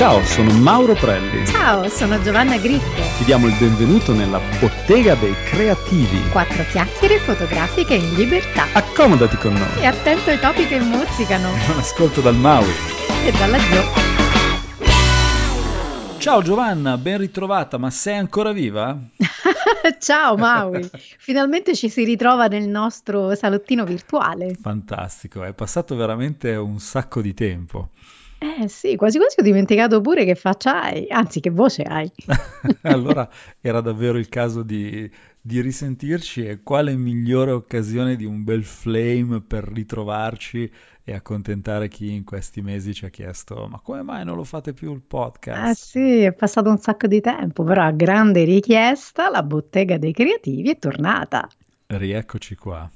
Ciao, sono Mauro Prelli. Ciao, sono Giovanna Gritto. Ti diamo il benvenuto nella Bottega dei Creativi. Quattro chiacchiere fotografiche in libertà. Accomodati con noi. E attento ai topi che mozzicano. Buon ascolto dal Maui. E dalla Gio. Ciao Giovanna, ben ritrovata, ma sei ancora viva? Ciao Maui, finalmente ci si ritrova nel nostro salottino virtuale. Fantastico, è passato veramente un sacco di tempo. Eh sì, quasi quasi ho dimenticato pure che faccia hai, anzi che voce hai. allora era davvero il caso di, di risentirci e quale migliore occasione di un bel flame per ritrovarci e accontentare chi in questi mesi ci ha chiesto ma come mai non lo fate più il podcast? Ah sì, è passato un sacco di tempo, però a grande richiesta la bottega dei creativi è tornata. Rieccoci qua.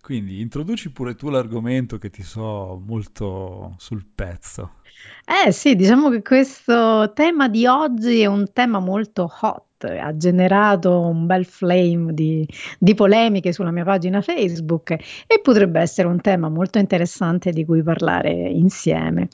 Quindi introduci pure tu l'argomento che ti so molto sul pezzo. Eh sì, diciamo che questo tema di oggi è un tema molto hot ha generato un bel flame di, di, polemiche sulla mia pagina Facebook e potrebbe essere un tema molto interessante di cui parlare insieme.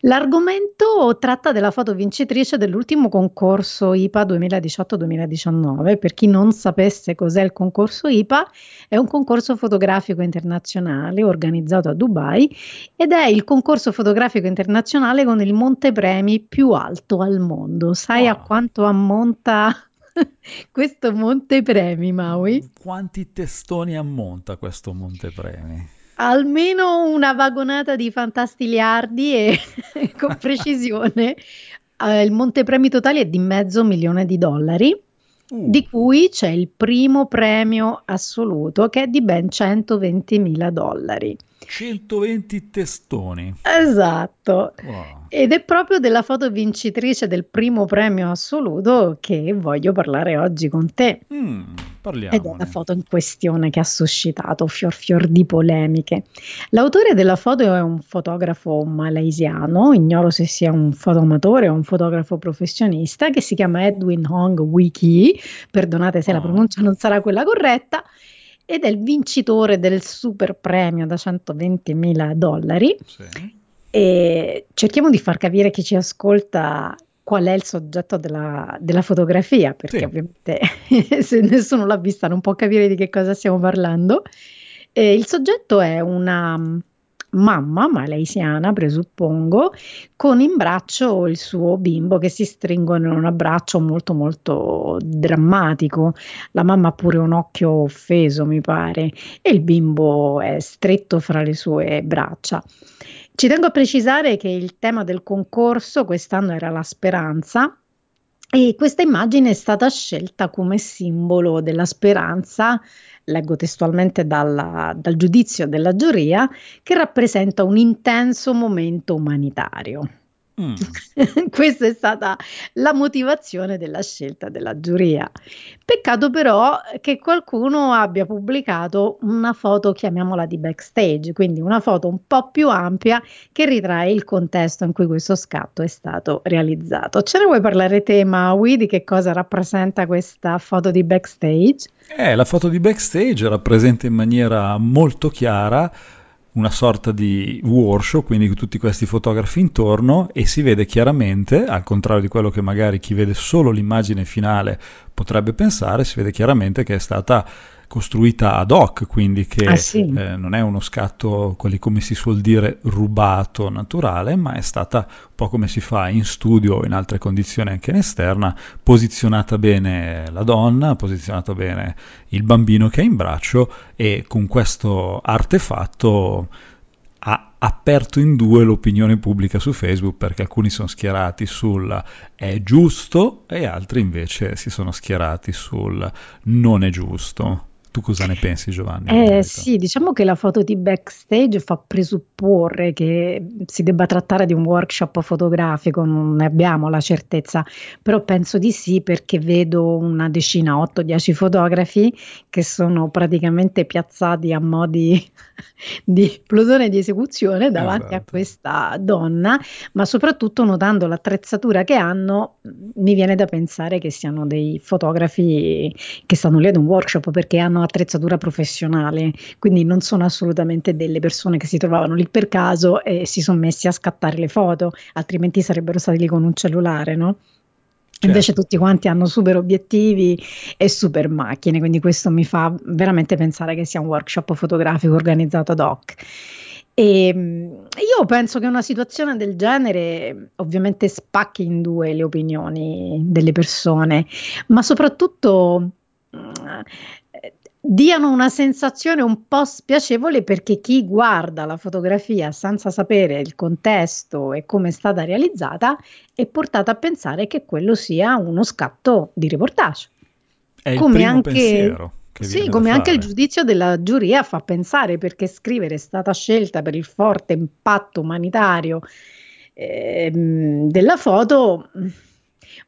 L'argomento tratta della foto vincitrice dell'ultimo concorso IPA 2018-2019. Per chi non sapesse cos'è il concorso IPA, è un concorso fotografico internazionale organizzato a Dubai ed è il concorso fotografico internazionale con il montepremi più alto al mondo. Sai wow. a quanto ammonta questo montepremi, Maui? Quanti testoni ammonta questo montepremi? Almeno una vagonata di fantastiliardi e con precisione eh, il montepremi totale è di mezzo milione di dollari. Uh. Di cui c'è il primo premio assoluto che è di ben 120 mila dollari. 120 testoni. Esatto. Wow. Ed è proprio della foto vincitrice del primo premio assoluto che voglio parlare oggi con te. Mm, parliamo. Ed è la foto in questione che ha suscitato fior fior di polemiche. L'autore della foto è un fotografo malaysiano, ignoro se sia un fotoamatore o un fotografo professionista, che si chiama Edwin Hong Wiki, perdonate se oh. la pronuncia non sarà quella corretta ed è il vincitore del super premio da 120 mila dollari. Sì. E cerchiamo di far capire chi ci ascolta qual è il soggetto della, della fotografia, perché sì. ovviamente se nessuno l'ha vista non può capire di che cosa stiamo parlando. E il soggetto è una mamma malaysiana, presuppongo, con in braccio il suo bimbo che si stringono in un abbraccio molto molto drammatico. La mamma ha pure un occhio offeso, mi pare, e il bimbo è stretto fra le sue braccia. Ci tengo a precisare che il tema del concorso quest'anno era la speranza e questa immagine è stata scelta come simbolo della speranza leggo testualmente dalla, dal giudizio della giuria, che rappresenta un intenso momento umanitario. Mm. Questa è stata la motivazione della scelta della giuria. Peccato però che qualcuno abbia pubblicato una foto, chiamiamola di backstage, quindi una foto un po' più ampia che ritrae il contesto in cui questo scatto è stato realizzato. Ce ne vuoi parlare te, Maui, di che cosa rappresenta questa foto di backstage? Eh, la foto di backstage rappresenta in maniera molto chiara una sorta di workshop, quindi tutti questi fotografi intorno e si vede chiaramente, al contrario di quello che magari chi vede solo l'immagine finale potrebbe pensare, si vede chiaramente che è stata costruita ad hoc, quindi che ah, sì. eh, non è uno scatto, quelli come si suol dire, rubato, naturale, ma è stata un po' come si fa in studio o in altre condizioni anche in esterna, posizionata bene la donna, posizionato bene il bambino che è in braccio e con questo artefatto ha aperto in due l'opinione pubblica su Facebook perché alcuni sono schierati sul è giusto e altri invece si sono schierati sul non è giusto. Tu cosa ne pensi Giovanni? Eh, sì, diciamo che la foto di backstage fa presupporre che si debba trattare di un workshop fotografico, non ne abbiamo la certezza, però penso di sì perché vedo una decina, 8-10 fotografi che sono praticamente piazzati a modi di plotone di esecuzione davanti esatto. a questa donna, ma soprattutto notando l'attrezzatura che hanno, mi viene da pensare che siano dei fotografi che stanno lì ad un workshop perché hanno attrezzatura professionale, quindi non sono assolutamente delle persone che si trovavano lì per caso e si sono messi a scattare le foto, altrimenti sarebbero stati lì con un cellulare, no? Certo. Invece tutti quanti hanno super obiettivi e super macchine, quindi questo mi fa veramente pensare che sia un workshop fotografico organizzato ad hoc. E ehm, io penso che una situazione del genere ovviamente spacchi in due le opinioni delle persone, ma soprattutto eh, diano una sensazione un po' spiacevole perché chi guarda la fotografia senza sapere il contesto e come è stata realizzata è portato a pensare che quello sia uno scatto di reportage. È come anche sì, come anche il giudizio della giuria fa pensare perché scrivere è stata scelta per il forte impatto umanitario eh, della foto,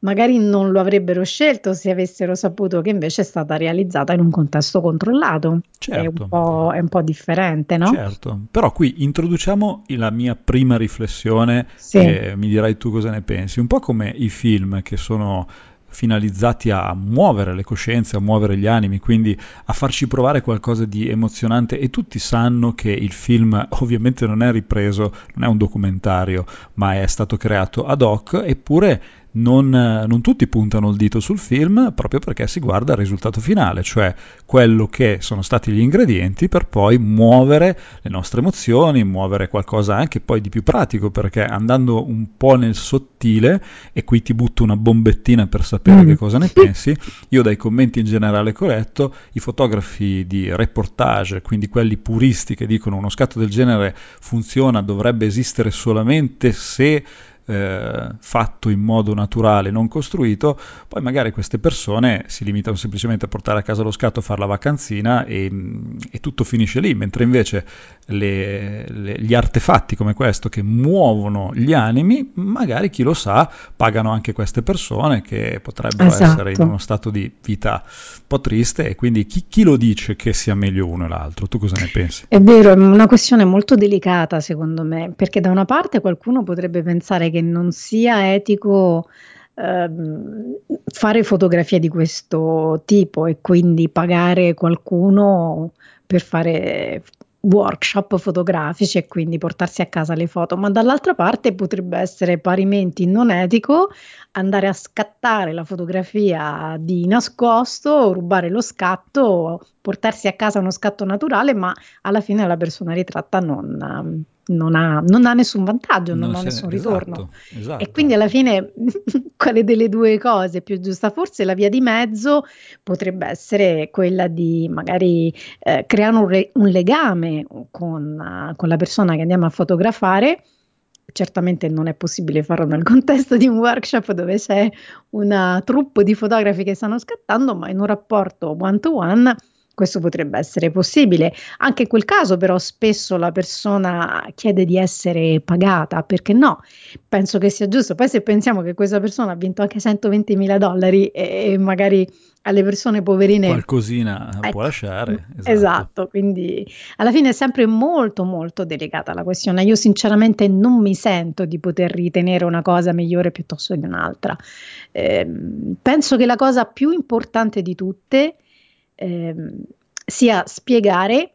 magari non lo avrebbero scelto se avessero saputo che invece è stata realizzata in un contesto controllato. Certo. È, un certo. è, un po', differente, no? Certo, però qui introduciamo la mia prima riflessione sì. e mi dirai tu cosa ne pensi. Un po' come i film che sono finalizzati a muovere le coscienze, a muovere gli animi, quindi a farci provare qualcosa di emozionante e tutti sanno che il film ovviamente non è ripreso, non è un documentario, ma è stato creato ad hoc, eppure non, non, tutti puntano il dito sul film proprio perché si guarda il risultato finale, cioè quello che sono stati gli ingredienti per poi muovere le nostre emozioni, muovere qualcosa anche poi di più pratico, perché andando un po' nel sottile, e qui ti butto una bombettina per sapere mm. che cosa ne pensi, io dai commenti in generale corretto, i fotografi di reportage, quindi quelli puristi che dicono uno scatto del genere funziona, dovrebbe esistere solamente se eh, fatto in modo naturale, non costruito, poi magari queste persone si limitano semplicemente a portare a casa lo scatto, fare la vacanzina e, e tutto finisce lì, mentre invece le, le, gli artefatti come questo che muovono gli animi, magari chi lo sa, pagano anche queste persone che potrebbero esatto. essere in uno stato di vita un po' triste e quindi chi, chi lo dice che sia meglio uno e l'altro? Tu cosa ne pensi? È vero, è una questione molto delicata secondo me, perché da una parte qualcuno potrebbe pensare che non sia etico ehm, fare fotografie di questo tipo e quindi pagare qualcuno per fare workshop fotografici e quindi portarsi a casa le foto, ma dall'altra parte potrebbe essere parimenti non etico andare a scattare la fotografia di nascosto, rubare lo scatto, portarsi a casa uno scatto naturale, ma alla fine la persona ritratta non, non, ha, non ha, nessun vantaggio, non, non ha nessun ritorno. Esatto, esatto. E quindi alla fine quale delle due cose è più giusta? Forse la via di mezzo potrebbe essere quella di magari eh, creare un, re, un legame con, uh, con la persona che andiamo a fotografare certamente non è possibile farlo nel contesto di un workshop dove c'è una troupe di fotografi che stanno scattando, ma in un rapporto one to one questo potrebbe essere possibile. Anche in quel caso, però, spesso la persona chiede di essere pagata, perché no? Penso che sia giusto. Poi, se pensiamo che questa persona ha vinto anche 120 mila dollari e, magari alle persone poverine qualcosina ecco, può lasciare esatto. esatto. quindi alla fine è sempre molto molto delicata la questione io sinceramente non mi sento di poter ritenere una cosa migliore piuttosto di un'altra eh, penso che la cosa più importante di tutte eh, sia spiegare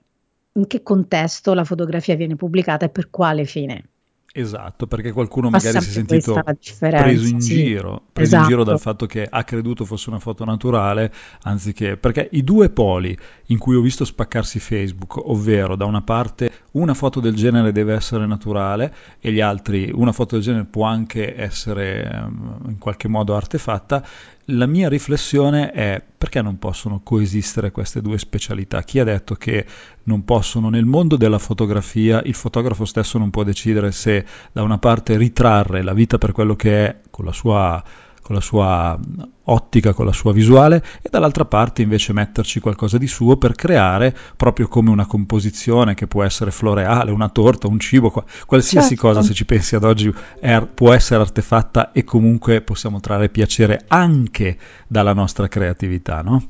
in che contesto la fotografia viene pubblicata e per quale fine Esatto, perché qualcuno magari si è sentito preso in sì. giro, preso esatto. in giro dal fatto che ha creduto fosse una foto naturale, anziché perché i due poli in cui ho visto spaccarsi Facebook, ovvero da una parte una foto del genere deve essere naturale e gli altri una foto del genere può anche essere um, in qualche modo artefatta, la mia riflessione è perché non possono coesistere queste due specialità? Chi ha detto che non possono nel mondo della fotografia, il fotografo stesso non può decidere se da una parte ritrarre la vita per quello che è con la sua con la sua ottica, con la sua visuale e dall'altra parte invece metterci qualcosa di suo per creare proprio come una composizione che può essere floreale, una torta, un cibo, qualsiasi certo. cosa se ci pensi ad oggi è, può essere artefatta e comunque possiamo trarre piacere anche dalla nostra creatività, no?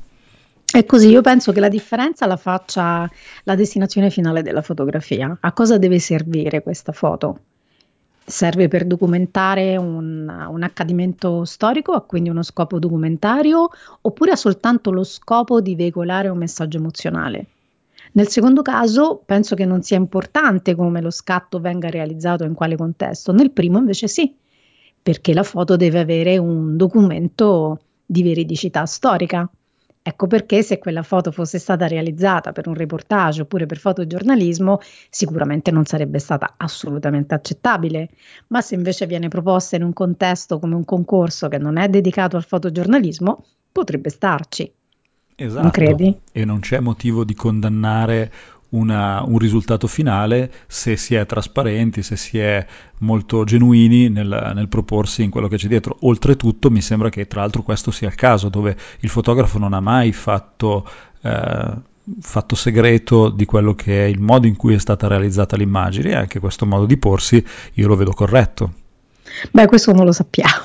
È così, io penso che la differenza la faccia la destinazione finale della fotografia. A cosa deve servire questa foto? serve per documentare un, un, accadimento storico, ha quindi uno scopo documentario, oppure ha soltanto lo scopo di veicolare un messaggio emozionale? Nel secondo caso penso che non sia importante come lo scatto venga realizzato in quale contesto, nel primo invece sì, perché la foto deve avere un documento di veridicità storica. Ecco perché se quella foto fosse stata realizzata per un reportage oppure per fotogiornalismo, sicuramente non sarebbe stata assolutamente accettabile, ma se invece viene proposta in un contesto come un concorso che non è dedicato al fotogiornalismo, potrebbe starci. Esatto. Non credi? E non c'è motivo di condannare una, un risultato finale se si è trasparenti, se si è molto genuini nel, nel, proporsi in quello che c'è dietro. Oltretutto mi sembra che tra l'altro questo sia il caso dove il fotografo non ha mai fatto, eh, fatto segreto di quello che è il modo in cui è stata realizzata l'immagine e anche questo modo di porsi io lo vedo corretto. Beh, questo non lo sappiamo.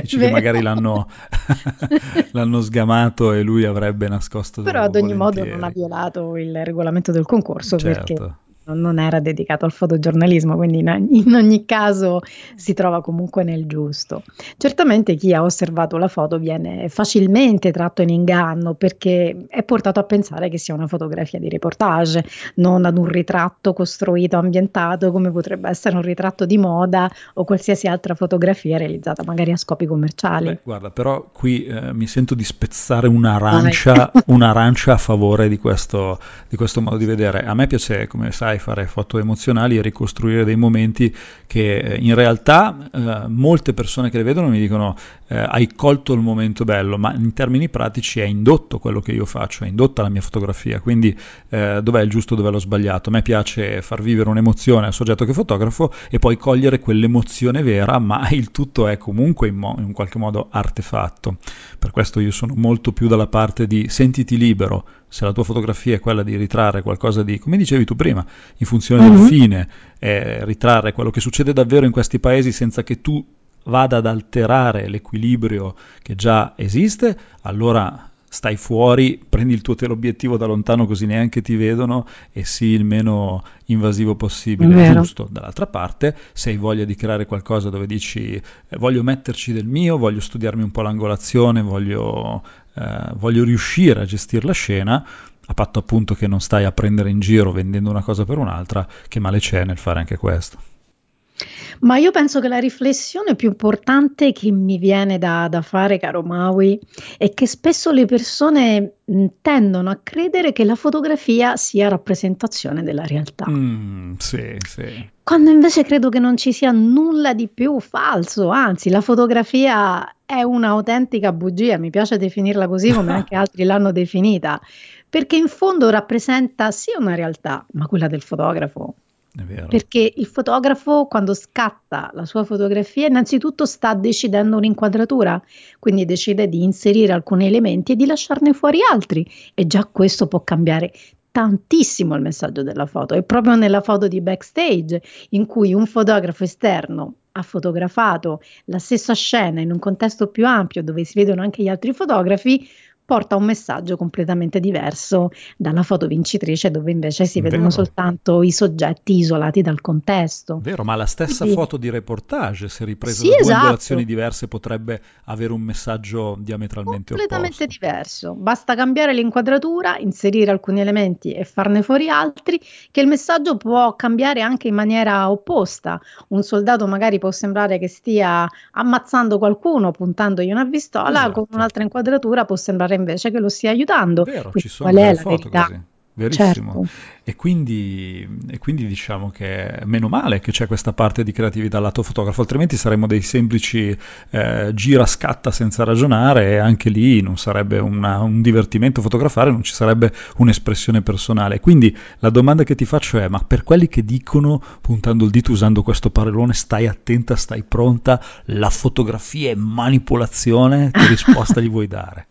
Dici che magari l'hanno, l'hanno, sgamato e lui avrebbe nascosto. Però ad ogni volentieri. modo non ha violato il regolamento del concorso certo. perché non era dedicato al fotogiornalismo, quindi in, ogni caso si trova comunque nel giusto. Certamente chi ha osservato la foto viene facilmente tratto in inganno perché è portato a pensare che sia una fotografia di reportage, non ad un ritratto costruito, ambientato come potrebbe essere un ritratto di moda o qualsiasi altra fotografia realizzata magari a scopi commerciali. Beh, guarda, però qui eh, mi sento di spezzare un'arancia, un'arancia a favore di questo, di questo modo di vedere. A me piace, come sai, sai fare foto emozionali e ricostruire dei momenti che eh, in realtà eh, molte persone che le vedono mi dicono eh, hai colto il momento bello, ma in termini pratici è indotto quello che io faccio, è indotta la mia fotografia, quindi eh, dov'è il giusto, dov'è lo sbagliato. A me piace far vivere un'emozione al soggetto che fotografo e poi cogliere quell'emozione vera, ma il tutto è comunque in, mo- in qualche modo artefatto. Per questo io sono molto più dalla parte di sentiti libero, se la tua fotografia è quella di ritrarre qualcosa di, come dicevi tu prima, in funzione mm-hmm. del fine, eh, ritrarre quello che succede davvero in questi paesi senza che tu vada ad alterare l'equilibrio che già esiste, allora stai fuori, prendi il tuo teleobiettivo da lontano così neanche ti vedono e sii il meno invasivo possibile. Giusto. Dall'altra parte, se hai voglia di creare qualcosa dove dici eh, voglio metterci del mio, voglio studiarmi un po' l'angolazione, voglio eh, voglio riuscire a gestire la scena, a patto appunto che non stai a prendere in giro vendendo una cosa per un'altra, che male c'è nel fare anche questo. Ma io penso che la riflessione più importante che mi viene da, da fare, caro Maui, è che spesso le persone mh, tendono a credere che la fotografia sia rappresentazione della realtà. Mm, sì, sì. Quando invece credo che non ci sia nulla di più falso, anzi, la fotografia è un'autentica bugia, mi piace definirla così come anche altri l'hanno definita, perché in fondo rappresenta sì una realtà, ma quella del fotografo perché il fotografo quando scatta la sua fotografia innanzitutto sta decidendo un'inquadratura, quindi decide di inserire alcuni elementi e di lasciarne fuori altri e già questo può cambiare tantissimo il messaggio della foto. È proprio nella foto di backstage in cui un fotografo esterno ha fotografato la stessa scena in un contesto più ampio dove si vedono anche gli altri fotografi, porta un messaggio completamente diverso dalla foto vincitrice dove invece si vedono Vero. soltanto i soggetti isolati dal contesto. Vero, ma la stessa Quindi, foto di reportage, se ripresa sì, da due esatto. angolazioni diverse, potrebbe avere un messaggio diametralmente completamente opposto. diverso. Basta cambiare l'inquadratura, inserire alcuni elementi e farne fuori altri, che il messaggio può cambiare anche in maniera opposta. Un soldato magari può sembrare che stia ammazzando qualcuno puntandogli una pistola, esatto. con un'altra inquadratura può sembrare invece che lo stia aiutando. Vero, Quindi, ci sono qual è la foto verità? Così. Verissimo. Certo. E, quindi, e, quindi, diciamo che meno male che c'è questa parte di creatività lato fotografo, altrimenti saremmo dei semplici eh, gira scatta senza ragionare e anche lì non sarebbe una, un divertimento fotografare, non ci sarebbe un'espressione personale. Quindi la domanda che ti faccio è, ma per quelli che dicono, puntando il dito usando questo parolone, stai attenta, stai pronta, la fotografia è manipolazione, che risposta gli vuoi dare?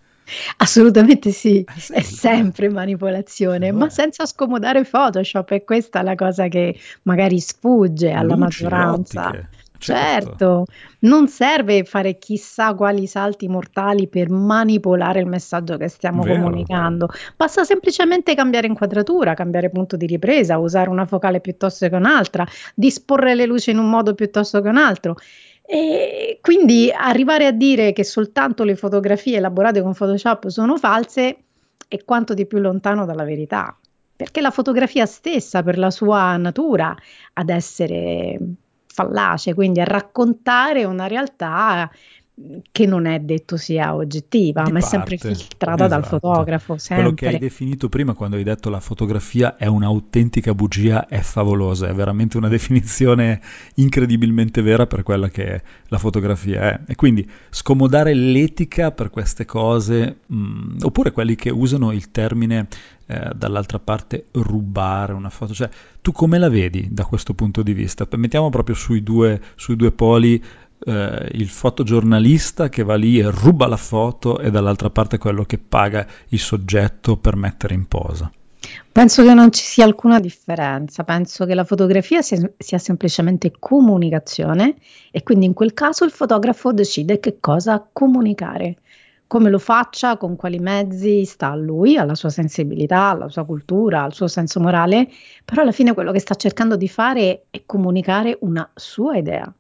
Assolutamente sì, eh sì, è sempre manipolazione, ma senza scomodare Photoshop, e questa è la cosa che magari sfugge alla Luci, maggioranza. Ottiche. Certo. certo. non serve fare chissà quali salti mortali per manipolare il messaggio che stiamo Vero. comunicando, basta semplicemente cambiare inquadratura, cambiare punto di ripresa, usare una focale piuttosto che un'altra, disporre le luci in un modo piuttosto che un altro. E quindi arrivare a dire che soltanto le fotografie elaborate con Photoshop sono false è quanto di più lontano dalla verità, perché la fotografia stessa per la sua natura ad essere fallace, quindi a raccontare una realtà che non è detto sia oggettiva, Di ma parte. è sempre filtrata esatto. dal fotografo. Sempre. Quello che hai definito prima quando hai detto la fotografia è un'autentica bugia è favolosa, è veramente una definizione incredibilmente vera per quella che la fotografia è. E quindi scomodare l'etica per queste cose, mh, mm, oppure quelli che usano il termine eh, dall'altra parte rubare una foto, cioè tu come la vedi da questo punto di vista? Mettiamo proprio sui due, sui due poli eh, il fotogiornalista che va lì e ruba la foto e dall'altra parte quello che paga il soggetto per mettere in posa. Penso che non ci sia alcuna differenza, penso che la fotografia sia, sia, semplicemente comunicazione e quindi in quel caso il fotografo decide che cosa comunicare. Come lo faccia, con quali mezzi, sta a lui, alla sua sensibilità, alla sua cultura, al suo senso morale, però alla fine quello che sta cercando di fare è comunicare una sua idea.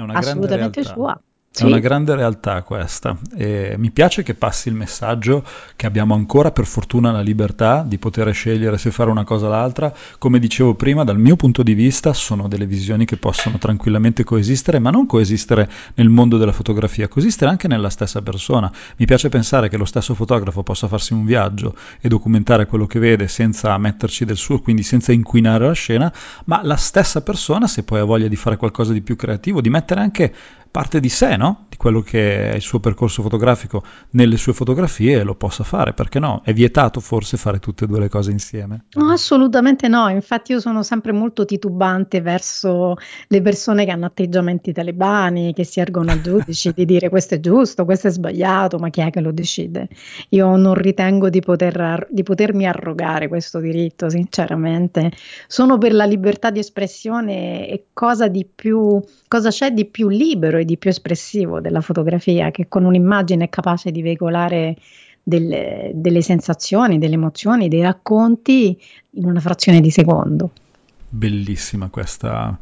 È una Assolutamente sua. Sì. È una grande realtà questa e mi piace che passi il messaggio che abbiamo ancora per fortuna la libertà di poter scegliere se fare una cosa o l'altra. Come dicevo prima, dal mio punto di vista sono delle visioni che possono tranquillamente coesistere, ma non coesistere nel mondo della fotografia, coesistere anche nella stessa persona. Mi piace pensare che lo stesso fotografo possa farsi un viaggio e documentare quello che vede senza metterci del suo, quindi senza inquinare la scena, ma la stessa persona, se poi ha voglia di fare qualcosa di più creativo, di mettere anche parte di sé, no? di quello che è il suo percorso fotografico nelle sue fotografie lo possa fare, perché no? È vietato forse fare tutte e due le cose insieme? No, assolutamente no, infatti io sono sempre molto titubante verso le persone che hanno atteggiamenti talebani, che si ergono al giudice di dire questo è giusto, questo è sbagliato, ma chi è che lo decide? Io non ritengo di, poter, di potermi arrogare questo diritto, sinceramente. Sono per la libertà di espressione e cosa, di più, cosa c'è di più libero e di più espressivo della fotografia che con un'immagine è capace di veicolare delle, delle sensazioni, delle emozioni, dei racconti in una frazione di secondo. Bellissima questa,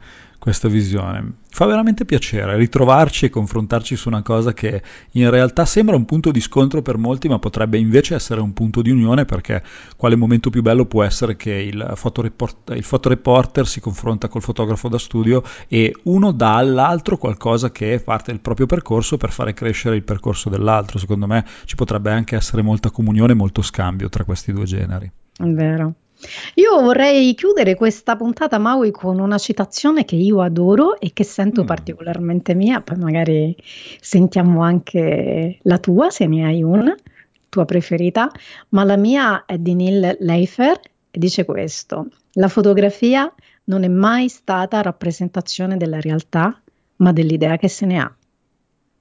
questa visione. Fa veramente piacere ritrovarci e confrontarci su una cosa che in realtà sembra un punto di scontro per molti, ma potrebbe invece essere un punto di unione perché quale momento più bello può essere che il, fotoreport- il fotoreporter si confronta col fotografo da studio e uno dà all'altro qualcosa che parte del proprio percorso per fare crescere il percorso dell'altro. Secondo me ci potrebbe anche essere molta comunione, molto scambio tra questi due generi. È vero. Io vorrei chiudere questa puntata, Maui, con una citazione che io adoro e che sento mm. particolarmente mia, poi magari sentiamo anche la tua, se ne hai una, tua preferita, ma la mia è di Neil Leifer e dice questo, la fotografia non è mai stata rappresentazione della realtà, ma dell'idea che se ne ha.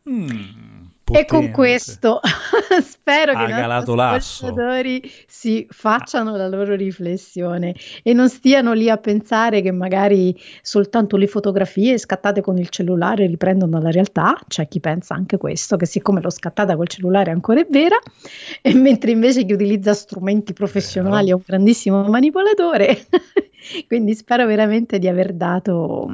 Mm. Potente. E con questo spero che i nostri ascoltatori si facciano la loro riflessione e non stiano lì a pensare che magari soltanto le fotografie scattate con il cellulare riprendono la realtà. C'è chi pensa anche questo, che siccome l'ho scattata col cellulare ancora è vera, e mentre invece chi utilizza strumenti professionali è un grandissimo manipolatore. Quindi spero veramente di aver dato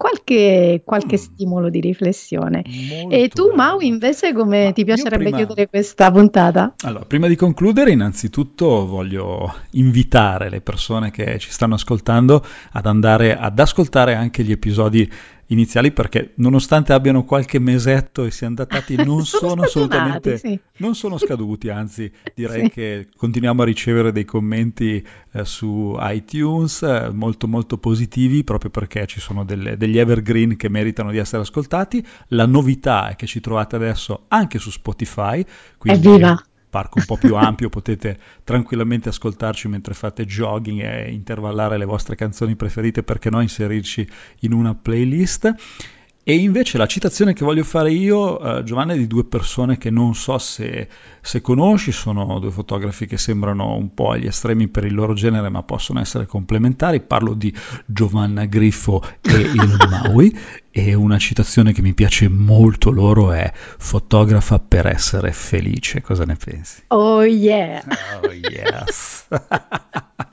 qualche, qualche mm. stimolo di riflessione. Molto e tu, bello. Mau, invece, come Ma ti piacerebbe prima... chiudere questa puntata? Allora, prima di concludere, innanzitutto voglio invitare le persone che ci stanno ascoltando ad andare ad ascoltare anche gli episodi iniziali perché nonostante abbiano qualche mesetto e siano datati non sono, sono assolutamente sì. non sono scaduti anzi direi sì. che continuiamo a ricevere dei commenti eh, su iTunes eh, molto molto positivi proprio perché ci sono delle, degli evergreen che meritano di essere ascoltati la novità è che ci trovate adesso anche su Spotify quindi Evviva! Parco un po' più ampio, potete tranquillamente ascoltarci mentre fate jogging e intervallare le vostre canzoni preferite, perché no inserirci in una playlist. E invece la citazione che voglio fare io, uh, Giovanni, è di due persone che non so se, se, conosci, sono due fotografi che sembrano un po' agli estremi per il loro genere, ma possono essere complementari. Parlo di Giovanna Griffo e Ilon Maui e una citazione che mi piace molto loro è fotografa per essere felice. Cosa ne pensi? Oh yeah! Oh yes!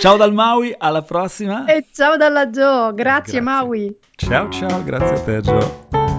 ciao dal Maui, alla prossima! E ciao dalla Jo, grazie, grazie. Maui! Ciao ciao, grazie a te Gio.